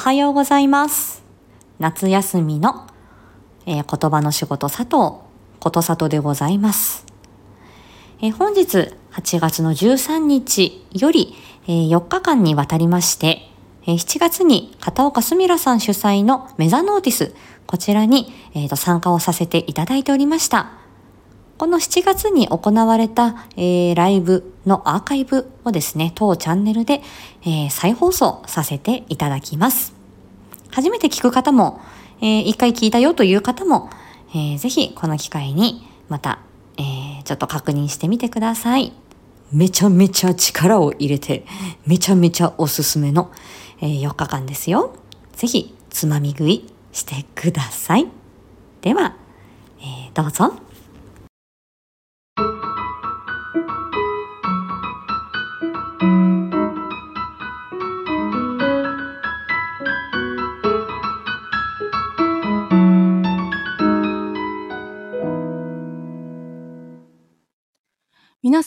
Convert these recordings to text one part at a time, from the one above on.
はようございます。夏休みの、えー言葉の仕事佐藤ことさとでございます。えー本日8月の13日より、えー4日間にわたりまして、えー7月に片岡すみらさん主催のメザノーティス、こちらに、えーと参加をさせていただいておりました。この7月に行われた、えーライブのアーカイブをですね、当チャンネルで、えー再放送させていただきます。初めて聞く方も、えー一回聞いたよという方も、えーぜひこの機会にまた、えーちょっと確認してみてください。めちゃめちゃ力を入れて、めちゃめちゃおすすめの、えー4日間ですよ。ぜひ、つまみ食いしてください。では、えーどうぞ。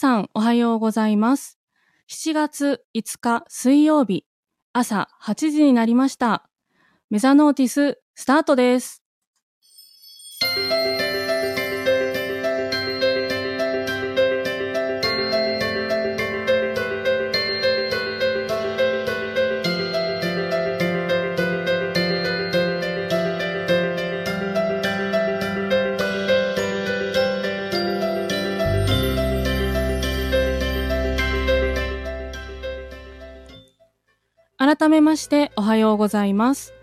さんおはようございます。7月5日水曜日朝8時になりました。メザノーティススタートです。改めましておはようございます。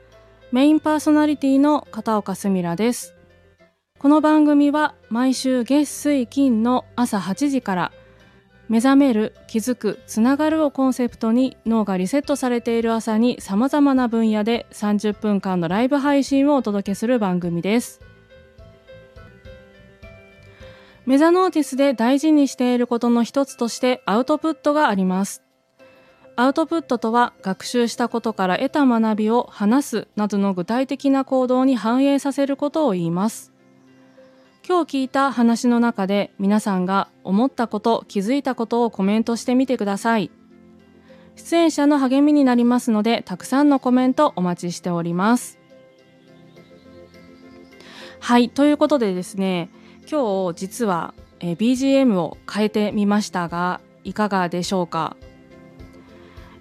メインパーソナリティの片岡すみらです。この番組は毎週月水金の朝8時から目覚める、気づく、つながるをコンセプトに脳がリセットされている朝に様々な分野で30分間のライブ配信をお届けする番組です。メザノーティスで大事にしていることの一つとしてアウトプットがあります。アウトプットとは学習したことから得た学びを話すなどの具体的な行動に反映させることを言います。今日聞いた話の中で皆さんが思ったこと、気づいたことをコメントしてみてください。出演者の励みになりますので、たくさんのコメントお待ちしております。はい、ということでですね、今日実は、BGM を変えてみましたが、いかがでしょうか？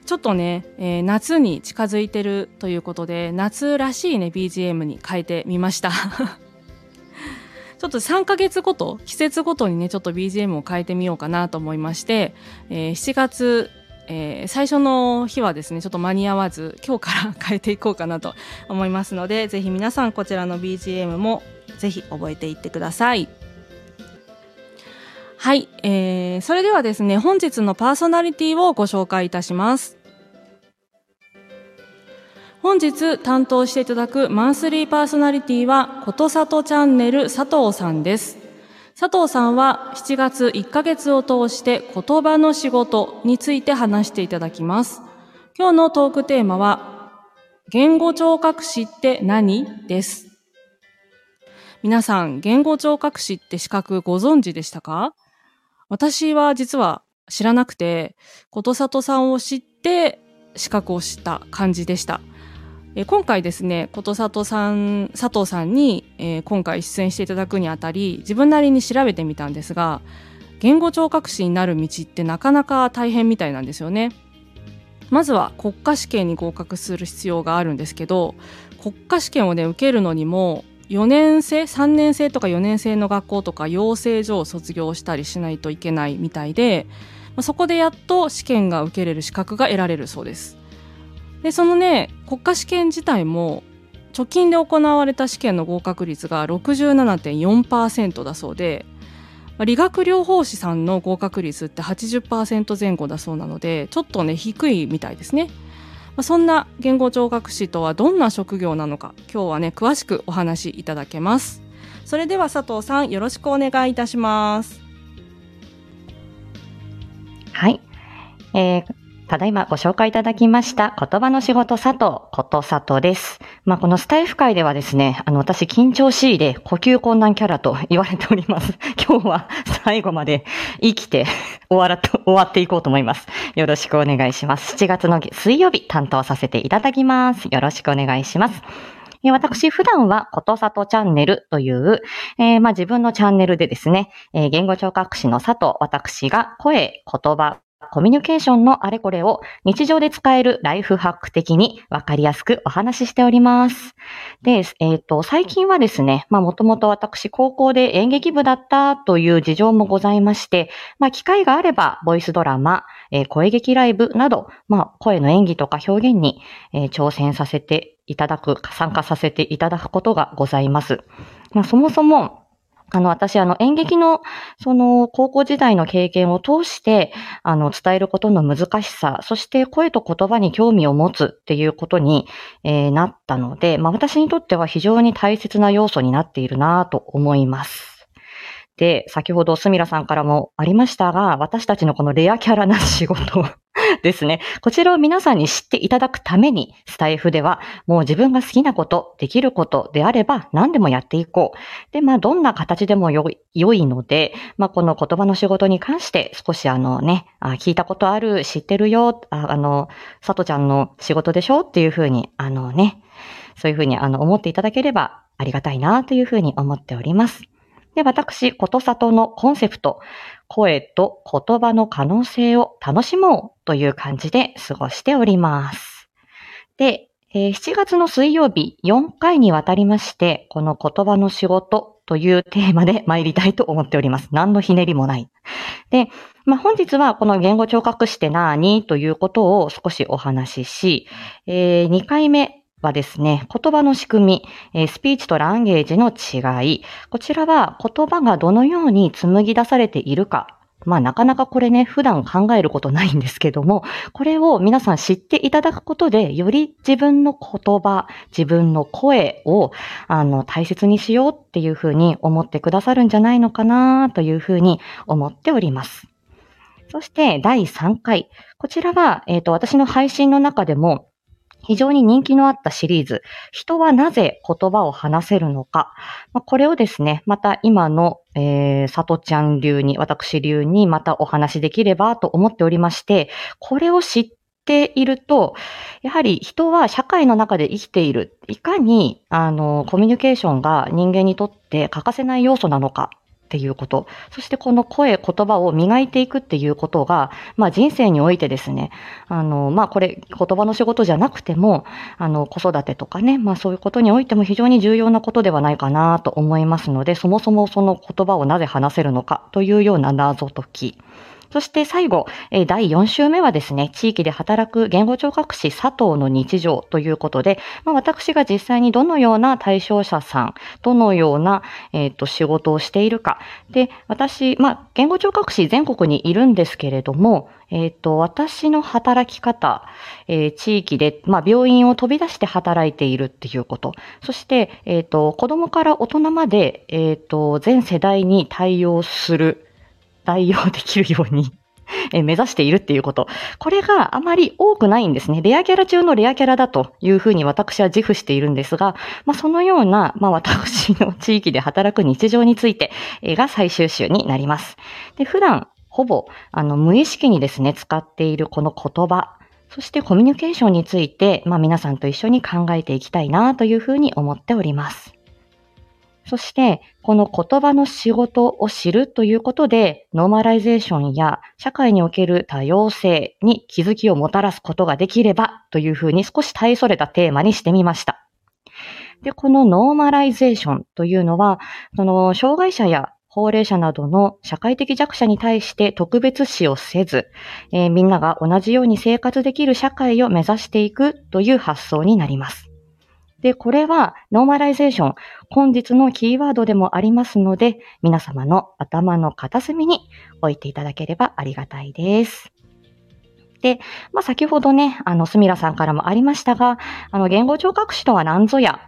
ちょっとね、えー夏に近づいてるということで、夏らしいね、BGM に変えてみました。ちょっと3ヶ月ごと、季節ごとにね、ちょっと BGM を変えてみようかなと思いまして、えー7月、えー最初の日はですね、ちょっと間に合わず、今日から変えていこうかなと思いますので、ぜひ皆さんこちらの BGM もぜひ覚えていってください。はい、えー、それではですね、本日のパーソナリティをご紹介いたします。本日担当していただくマンスリーパーソナリティは、ことさとチャンネル佐藤さんです。佐藤さんは7月1ヶ月を通して言葉の仕事について話していただきます。今日のトークテーマは、言語聴覚士って何？です。皆さん、言語聴覚士って資格ご存知でしたか？私は実は知らなくて、ことさとさんを知って資格を知った感じでした。えー今回ですね、ことさとさん、佐藤さんに、えー今回出演していただくにあたり、自分なりに調べてみたんですが、言語聴覚士になる道ってなかなか大変みたいなんですよね。まずは国家試験に合格する必要があるんですけど、国家試験をね、受けるのにも、4年生、3年生とか4年生の学校とか養成所を卒業したりしないといけないみたいで、まあそこでやっと試験が受けれる資格が得られるそうです。で、そのね、国家試験自体も、直近で行われた試験の合格率が67.4%だそうで、理学療法士さんの合格率って80%前後だそうなので、ちょっとね、低いみたいですね。そんな言語聴覚士とはどんな職業なのか、今日はね、詳しくお話しいただけます。それでは佐藤さん、よろしくお願いいたします。はい。えーただいまご紹介いただきました言葉の仕事佐藤こと佐藤です。まあ、このスタイフ会ではですね、あの、私緊張しいで呼吸困難キャラと言われております。今日は最後まで生きて 終わらと、終わっていこうと思います。よろしくお願いします。7月の水曜日担当させていただきます。よろしくお願いします。私、普段は、ことさとチャンネルという、えー、まあ、自分のチャンネルでですね、えー、言語聴覚士の佐藤、私が声、言葉、コミュニケーションのあれこれを日常で使えるライフハック的にわかりやすくお話ししております。で、えっ、ー、と、最近はですね、まあもともと私高校で演劇部だったという事情もございまして、まあ機会があればボイスドラマ、えー、声劇ライブなど、まあ声の演技とか表現に、えー、挑戦させていただく、参加させていただくことがございます。まあそもそも、あの、私、あの、演劇の、その、高校時代の経験を通して、あの、伝えることの難しさ、そして声と言葉に興味を持つっていうことに、えー、なったので、まあ、私にとっては非常に大切な要素になっているなと思います。で、先ほどスミラさんからもありましたが、私たちのこのレアキャラな仕事 ですね。こちらを皆さんに知っていただくために、スタイフではもう自分が好きなこと、できることであれば何でもやっていこう。で、まあどんな形でも良い良いので、まあこの言葉の仕事に関して少しあのね、あ聞いたことある、知ってるよ、ああの、さとちゃんの仕事でしょっていうふうに、あのね、そういうふうにあの思っていただければありがたいなというふうに思っております。で、私、ことさとのコンセプト、声と言葉の可能性を楽しもうという感じで過ごしております。で、えー、7月の水曜日4回にわたりまして、この言葉の仕事というテーマで参りたいと思っております。何のひねりもない。で、まあ、本日はこの言語聴覚士って何ということを少しお話しし、えー、2回目はですね、言葉の仕組み、スピーチとランゲージの違い、こちらは言葉がどのように紡ぎ出されているか、まあなかなかこれね、普段考えることないんですけども、これを皆さん知っていただくことで、より自分の言葉、自分の声を、あの、大切にしようっていうふうに思ってくださるんじゃないのかなというふうに思っております。そして第3回。こちらは、えっ、ー、と、私の配信の中でも、非常に人気のあったシリーズ、人はなぜ言葉を話せるのか。まあこれをですね、また今の、えー、さとちゃん流に、私流にまたお話しできればと思っておりまして、これを知っていると、やはり人は社会の中で生きている。いかに、あの、コミュニケーションが人間にとって欠かせない要素なのかっていうこと。そしてこの声、言葉を磨いていくっていうことが、まあ人生においてですね、あの、まあこれ言葉の仕事じゃなくても、あの子育てとかね、まあそういうことにおいても非常に重要なことではないかなと思いますので、そもそもその言葉をなぜ話せるのかというような謎解き。そして最後、第4週目はですね、地域で働く言語聴覚士佐藤の日常ということで、まあ、私が実際にどのような対象者さん、どのような、えーと、仕事をしているか。で、私、まあ、言語聴覚士全国にいるんですけれども、えっ、ー、と、私の働き方、えー、地域で、まあ、病院を飛び出して働いているっていうこと。そして、えっ、ー、と、子供から大人まで、えっ、と、全世代に対応する代用できるように 目指しているっていうこと。これがあまり多くないんですね。レアキャラ中のレアキャラだというふうに私は自負しているんですが、まあ、そのような、まあ、私の地域で働く日常についてが最終週になります。で、普段、ほぼ、あの、無意識にですね、使っているこの言葉、そしてコミュニケーションについて、まあ、皆さんと一緒に考えていきたいなというふうに思っております。そして、この言葉の仕事を知るということで、ノーマライゼーションや社会における多様性に気づきをもたらすことができればというふうに少し大それたテーマにしてみました。で、このノーマライゼーションというのは、その障害者や高齢者などの社会的弱者に対して特別視をせず、えー、みんなが同じように生活できる社会を目指していくという発想になります。で、これはノーマライゼーション、本日のキーワードでもありますので、皆様の頭の片隅に置いていただければありがたいです。で、まあ、先ほどね、あの、すみらさんからもありましたが、あの、言語聴覚士とは何ぞや、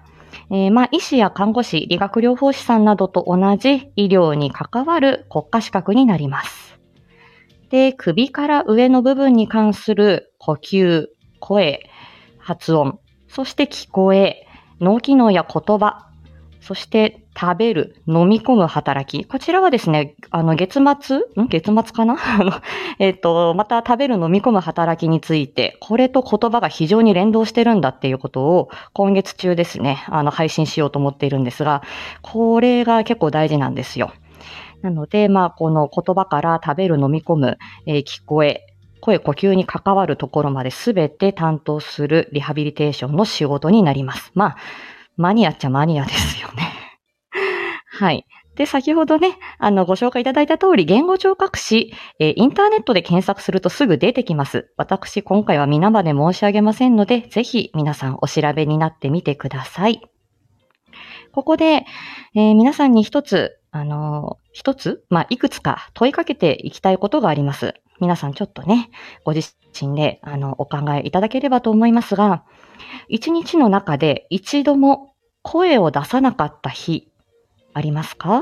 えー、まあ、医師や看護師、理学療法士さんなどと同じ医療に関わる国家資格になります。で、首から上の部分に関する呼吸、声、発音、そして聞こえ、脳機能や言葉、そして食べる、飲み込む働き。こちらはですね、あの、月末？ん？月末かな？あの、えっ、と、また食べる、飲み込む働きについて、これと言葉が非常に連動してるんだっていうことを、今月中ですね、あの、配信しようと思っているんですが、これが結構大事なんですよ。なので、まあ、この言葉から食べる、飲み込む、えー、聞こえ、声、呼吸に関わるところまで全て担当するリハビリテーションの仕事になります。まあ、マニアっちゃマニアですよね。はい。で、先ほどね、あの、ご紹介いただいた通り、言語聴覚士、えー、インターネットで検索するとすぐ出てきます。私、今回は皆まで申し上げませんので、ぜひ皆さんお調べになってみてください。ここで、えー、皆さんに一つ、あのー、一つ、まあ、いくつか問いかけていきたいことがあります。皆さんちょっとね、ご自身で、あの、お考えいただければと思いますが、一日の中で一度も声を出さなかった日ありますか？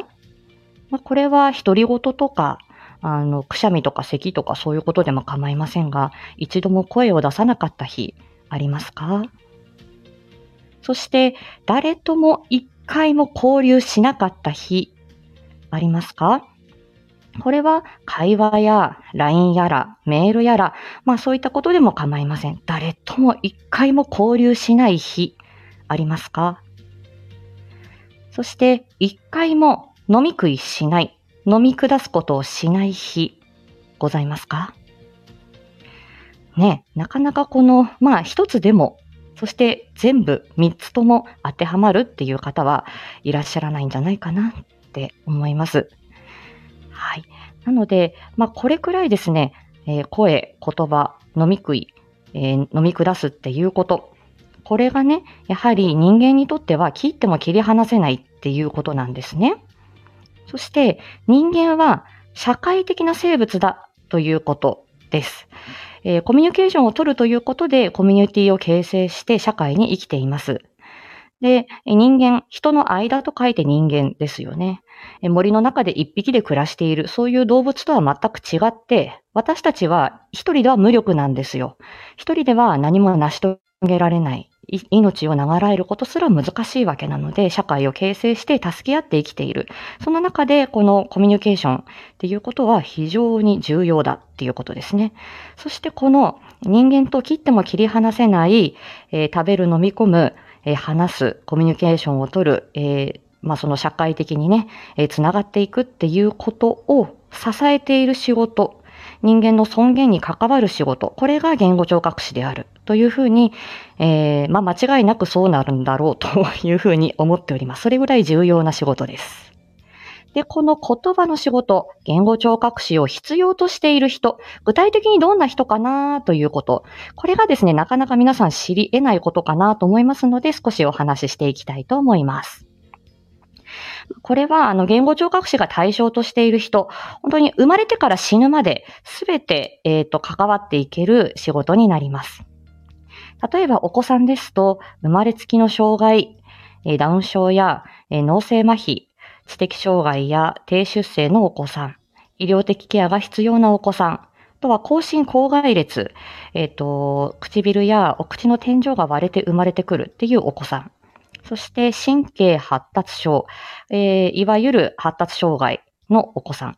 まあ、これは独り言とか、あの、くしゃみとか咳とかそういうことでも構いませんが、一度も声を出さなかった日ありますか？そして、誰とも一回も交流しなかった日ありますか？これは会話や LINE やらメールやら、まあそういったことでも構いません。誰とも一回も交流しない日ありますか？そして一回も飲み食いしない、飲み下すことをしない日、ございますか？ね、なかなかこの、まあ一つでも、そして全部三つとも当てはまるっていう方はいらっしゃらないんじゃないかなって思います。はい。なので、まあこれくらいですね、えー、声、言葉、飲み食い、えー、飲み下すっていうこと、これがね、やはり人間にとっては切っても切り離せないっていうことなんですね。そして人間は社会的な生物だということです。えー、コミュニケーションを取るということでコミュニティを形成して社会に生きています。で、人間、人の間と書いて人間ですよね。森の中で一匹で暮らしている、そういう動物とは全く違って、私たちは一人では無力なんですよ。一人では何も成し遂げられない。命を長らえることすら難しいわけなので、社会を形成して助け合って生きている。その中で、このコミュニケーションっていうことは非常に重要だっていうことですね。そしてこの人間と切っても切り離せない、えー、食べる、飲み込む、え、話す、コミュニケーションを取る、え、まあその社会的にね、え、つながっていくっていうことを支えている仕事人間の尊厳に関わる仕事、これが言語聴覚士であるというふうに、えー、まあ、間違いなくそうなるんだろうというふうに思っております。それぐらい重要な仕事です。で、この言葉の仕事、言語聴覚士を必要としている人、具体的にどんな人かなということ、これがですね、なかなか皆さん知り得ないことかなと思いますので、少しお話ししていきたいと思います。これは、あの、言語聴覚士が対象としている人、本当に生まれてから死ぬまで、すべて、えっ、ー、と、関わっていける仕事になります。例えば、お子さんですと、生まれつきの障害、えダウン症や、え脳性麻痺、知的障害や低出生のお子さん、医療的ケアが必要なお子さん、あとは口唇口外裂、えっ、ー、と、唇やお口の天井が割れて生まれてくるっていうお子さん。そして神経発達症、えー、いわゆる発達障害のお子さん、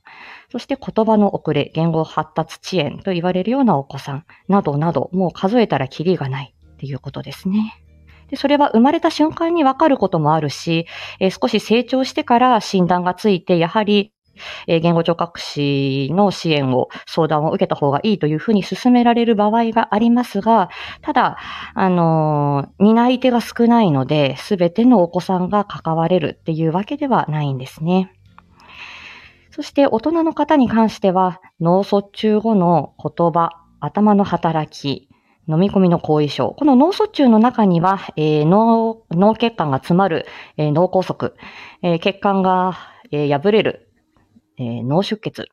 そして言葉の遅れ、言語発達遅延と言われるようなお子さん、などなど、もう数えたらキリがないっていうことですね。でそれは生まれた瞬間にわかることもあるし、えー、少し成長してから診断がついて、やはりえ、言語聴覚士の支援を、相談を受けた方がいいというふうに進められる場合がありますが、ただ、あの、担い手が少ないので、すべてのお子さんが関われるっていうわけではないんですね。そして大人の方に関しては、脳卒中後の言葉、頭の働き、飲み込みの後遺症。この脳卒中の中には、えー、脳脳血管が詰まる、えー、脳梗塞、えー、血管が、えー、破れる、えー、脳出血。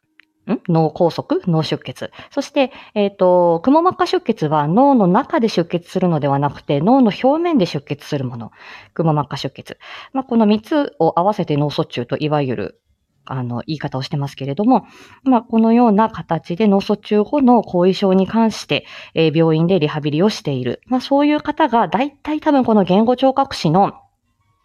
ん？脳梗塞？脳出血。そして、えっ、ー、と、雲膜下出血は脳の中で出血するのではなくて、脳の表面で出血するもの。雲膜下出血。まあ、この3つを合わせて脳卒中といわゆるあの、言い方をしてますけれども、まあ、このような形で脳卒中後の後遺症に関して、え、病院でリハビリをしている。まあ、そういう方が、大体多分この言語聴覚士の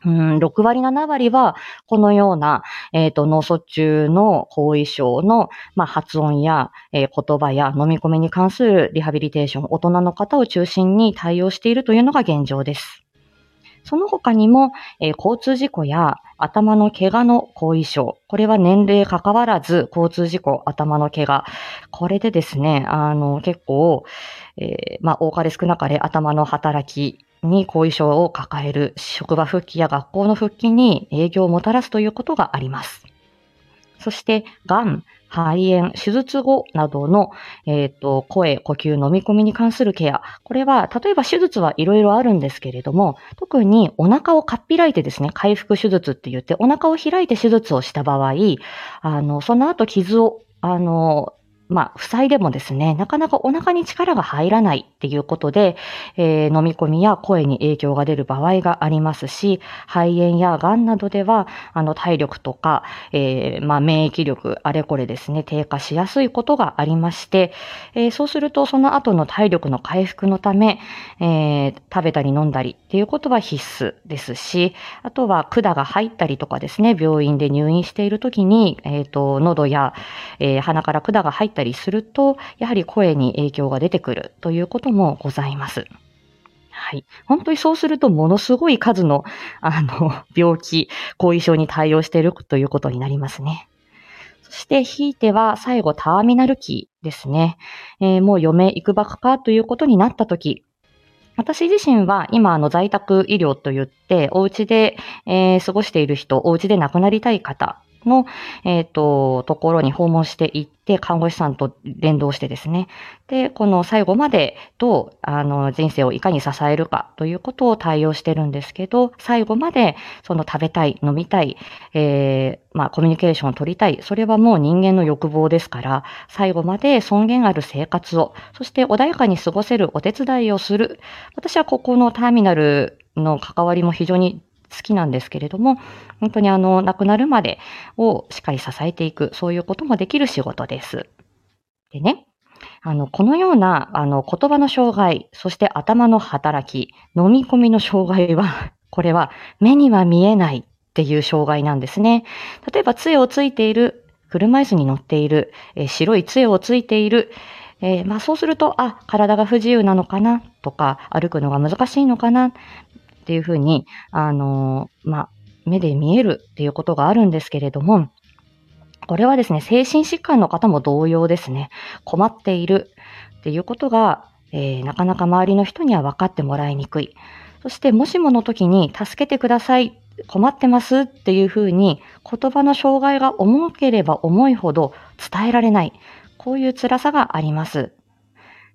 うん、6割、7割は、このような、えっ、ー、と、脳卒中の後遺症の、まあ、発音や、えー、言葉や飲み込みに関するリハビリテーション、大人の方を中心に対応しているというのが現状です。その他にも、えー、交通事故や頭の怪我の後遺症。これは年齢関わらず、交通事故、頭の怪我。これでですね、あの、結構、えー、まあ、多かれ少なかれ頭の働きに後遺症を抱える職場復帰や学校の復帰に影響をもたらすということがあります。そして、癌、肺炎、手術後などの、えっ、ー、と、声、呼吸、飲み込みに関するケア。これは、例えば手術はいろいろあるんですけれども、特にお腹をかっぴらいてですね、回復手術って言って、お腹を開いて手術をした場合、あの、その後傷を、あの、まあ、塞いでもですね、なかなかお腹に力が入らないっていうことで、えー、飲み込みや声に影響が出る場合がありますし、肺炎や癌などでは、あの、体力とか、えー、まあ、免疫力、あれこれですね、低下しやすいことがありまして、えー、そうすると、その後の体力の回復のため、え食べたり飲んだりっていうことは必須ですし、あとは管が入ったりとかですね、病院で入院している時に、えっ、と、喉や、え鼻から管が入ったりりすると、やはり声に影響が出てくるということもございます。はい。本当にそうすると、ものすごい数の、あの、病気、後遺症に対応しているということになりますね。そして、ひいては、最後、ターミナル期ですね。えー、もう余命いくばくかということになったとき、私自身は今、あの、在宅医療といって、お家で、えー、過ごしている人、お家で亡くなりたい方の、えっ、ー、と、ところに訪問していって、看護師さんと連動してですね。で、この最後までどう、あの、人生をいかに支えるかということを対応してるんですけど、最後まで、その食べたい、飲みたい、えー、まあ、コミュニケーションを取りたい。それはもう人間の欲望ですから、最後まで尊厳ある生活を、そして穏やかに過ごせるお手伝いをする。私はここのターミナルの関わりも非常に好きなんですけれども、本当にあの、亡くなるまでをしっかり支えていく、そういうこともできる仕事です。でね、あの、このような、あの、言葉の障害、そして頭の働き、飲み込みの障害は、これは目には見えないっていう障害なんですね。例えば、杖をついている、車椅子に乗っている、え、白い杖をついている、えー、まあそうすると、あ、体が不自由なのかなとか、歩くのが難しいのかな。っていうふうに、あの、まあ、目で見えるっていうことがあるんですけれども、これはですね、精神疾患の方も同様ですね。困っているっていうことが、えー、なかなか周りの人には分かってもらいにくい。そして、もしもの時に助けてください、困ってますっていうふうに言葉の障害が重ければ重いほど伝えられない。こういう辛さがあります。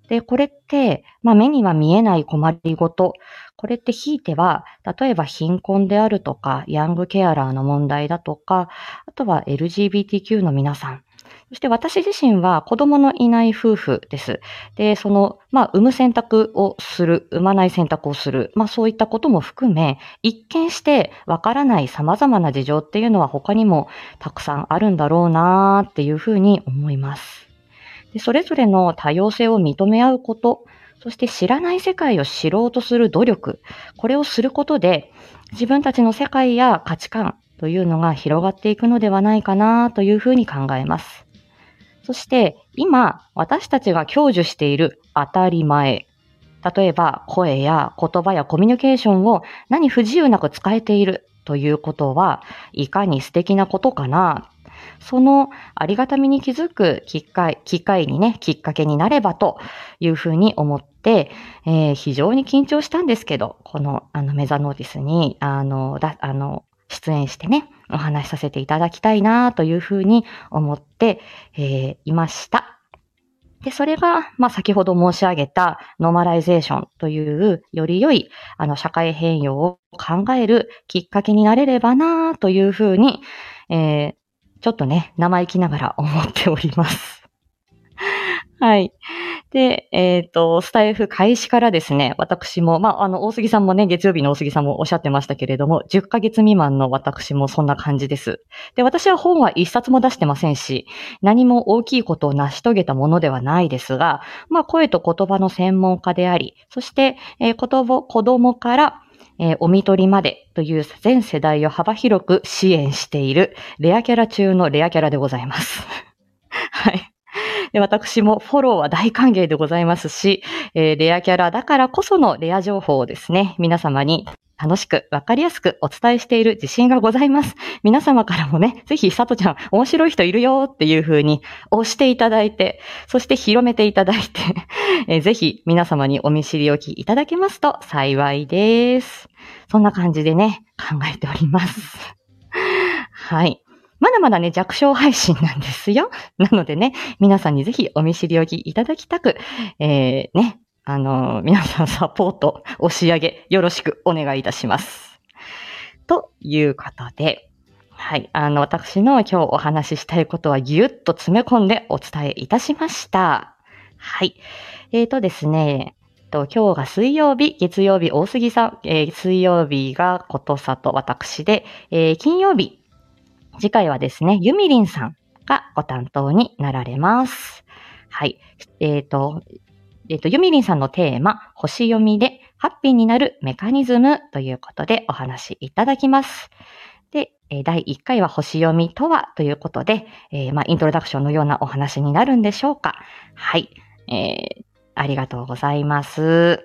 で、これって、まあ、目には見えない困りごと。これってひいては、例えば貧困であるとか、ヤングケアラーの問題だとか、あとは LGBTQ の皆さん。そして私自身は子供のいない夫婦です。で、その、まあ、産む選択をする、産まない選択をする、まあ、そういったことも含め、一見してわからない様々な事情っていうのは他にもたくさんあるんだろうなっていうふうに思います。でそれぞれの多様性を認め合うこと、そして知らない世界を知ろうとする努力、これをすることで、自分たちの世界や価値観というのが広がっていくのではないかなというふうに考えます。そして今私たちが享受している当たり前、例えば声や言葉やコミュニケーションを何不自由なく使えているということはいかに素敵なことかなそのありがたみに気づく機会、機会にね、きっかけになればというふうに思って、えー、非常に緊張したんですけど、この、あの、めざノーティスに、あの、だ、あの、出演してね、お話しさせていただきたいなというふうに思って、えー、いました。で、それが、まあ、先ほど申し上げたノーマライゼーションという、より良い、あの、社会変容を考えるきっかけになれればなというふうに、えー、ちょっとね、生意気ながら思っております。はい。で、えっ、と、スタイフ開始からですね、私も、まあ、あの、大杉さんもね、月曜日の大杉さんもおっしゃってましたけれども、10ヶ月未満の私もそんな感じです。で、私は本は一冊も出してませんし、何も大きいことを成し遂げたものではないですが、まあ、声と言葉の専門家であり、そして、えー、言葉、子供から、えー、お見取りまでという全世代を幅広く支援しているレアキャラ中のレアキャラでございます。私もフォローは大歓迎でございますし、えー、レアキャラだからこそのレア情報をですね、皆様に楽しくわかりやすくお伝えしている自信がございます。皆様からもね、ぜひ、さとちゃん、面白い人いるよっていう風に押していただいて、そして広めていただいて、えぜひ皆様にお見知りおきいただけますと幸いです。そんな感じでね、考えております。はい。だまだね、弱小配信なんですよ。なのでね、皆さんにぜひお見知りおきいただきたく、えー、ね、あのー、皆さんサポート、押し上げ、よろしくお願いいたします。ということで、はい。あの、私の今日お話ししたいことはぎゅっと詰め込んでお伝えいたしました。はい。えーとですね、と今日が水曜日、月曜日大杉さん、えー、水曜日がことさと私で、えー、金曜日次回はですね、ゆみりんさんがご担当になられます。はい。えっ、ー、と、えっ、と、ゆみりんさんのテーマ、星読みでハッピーになるメカニズムということでお話いただきます。で、第1回は星読みとはということで、えー、まあ、イントロダクションのようなお話になるんでしょうか。はい。えー、ありがとうございます。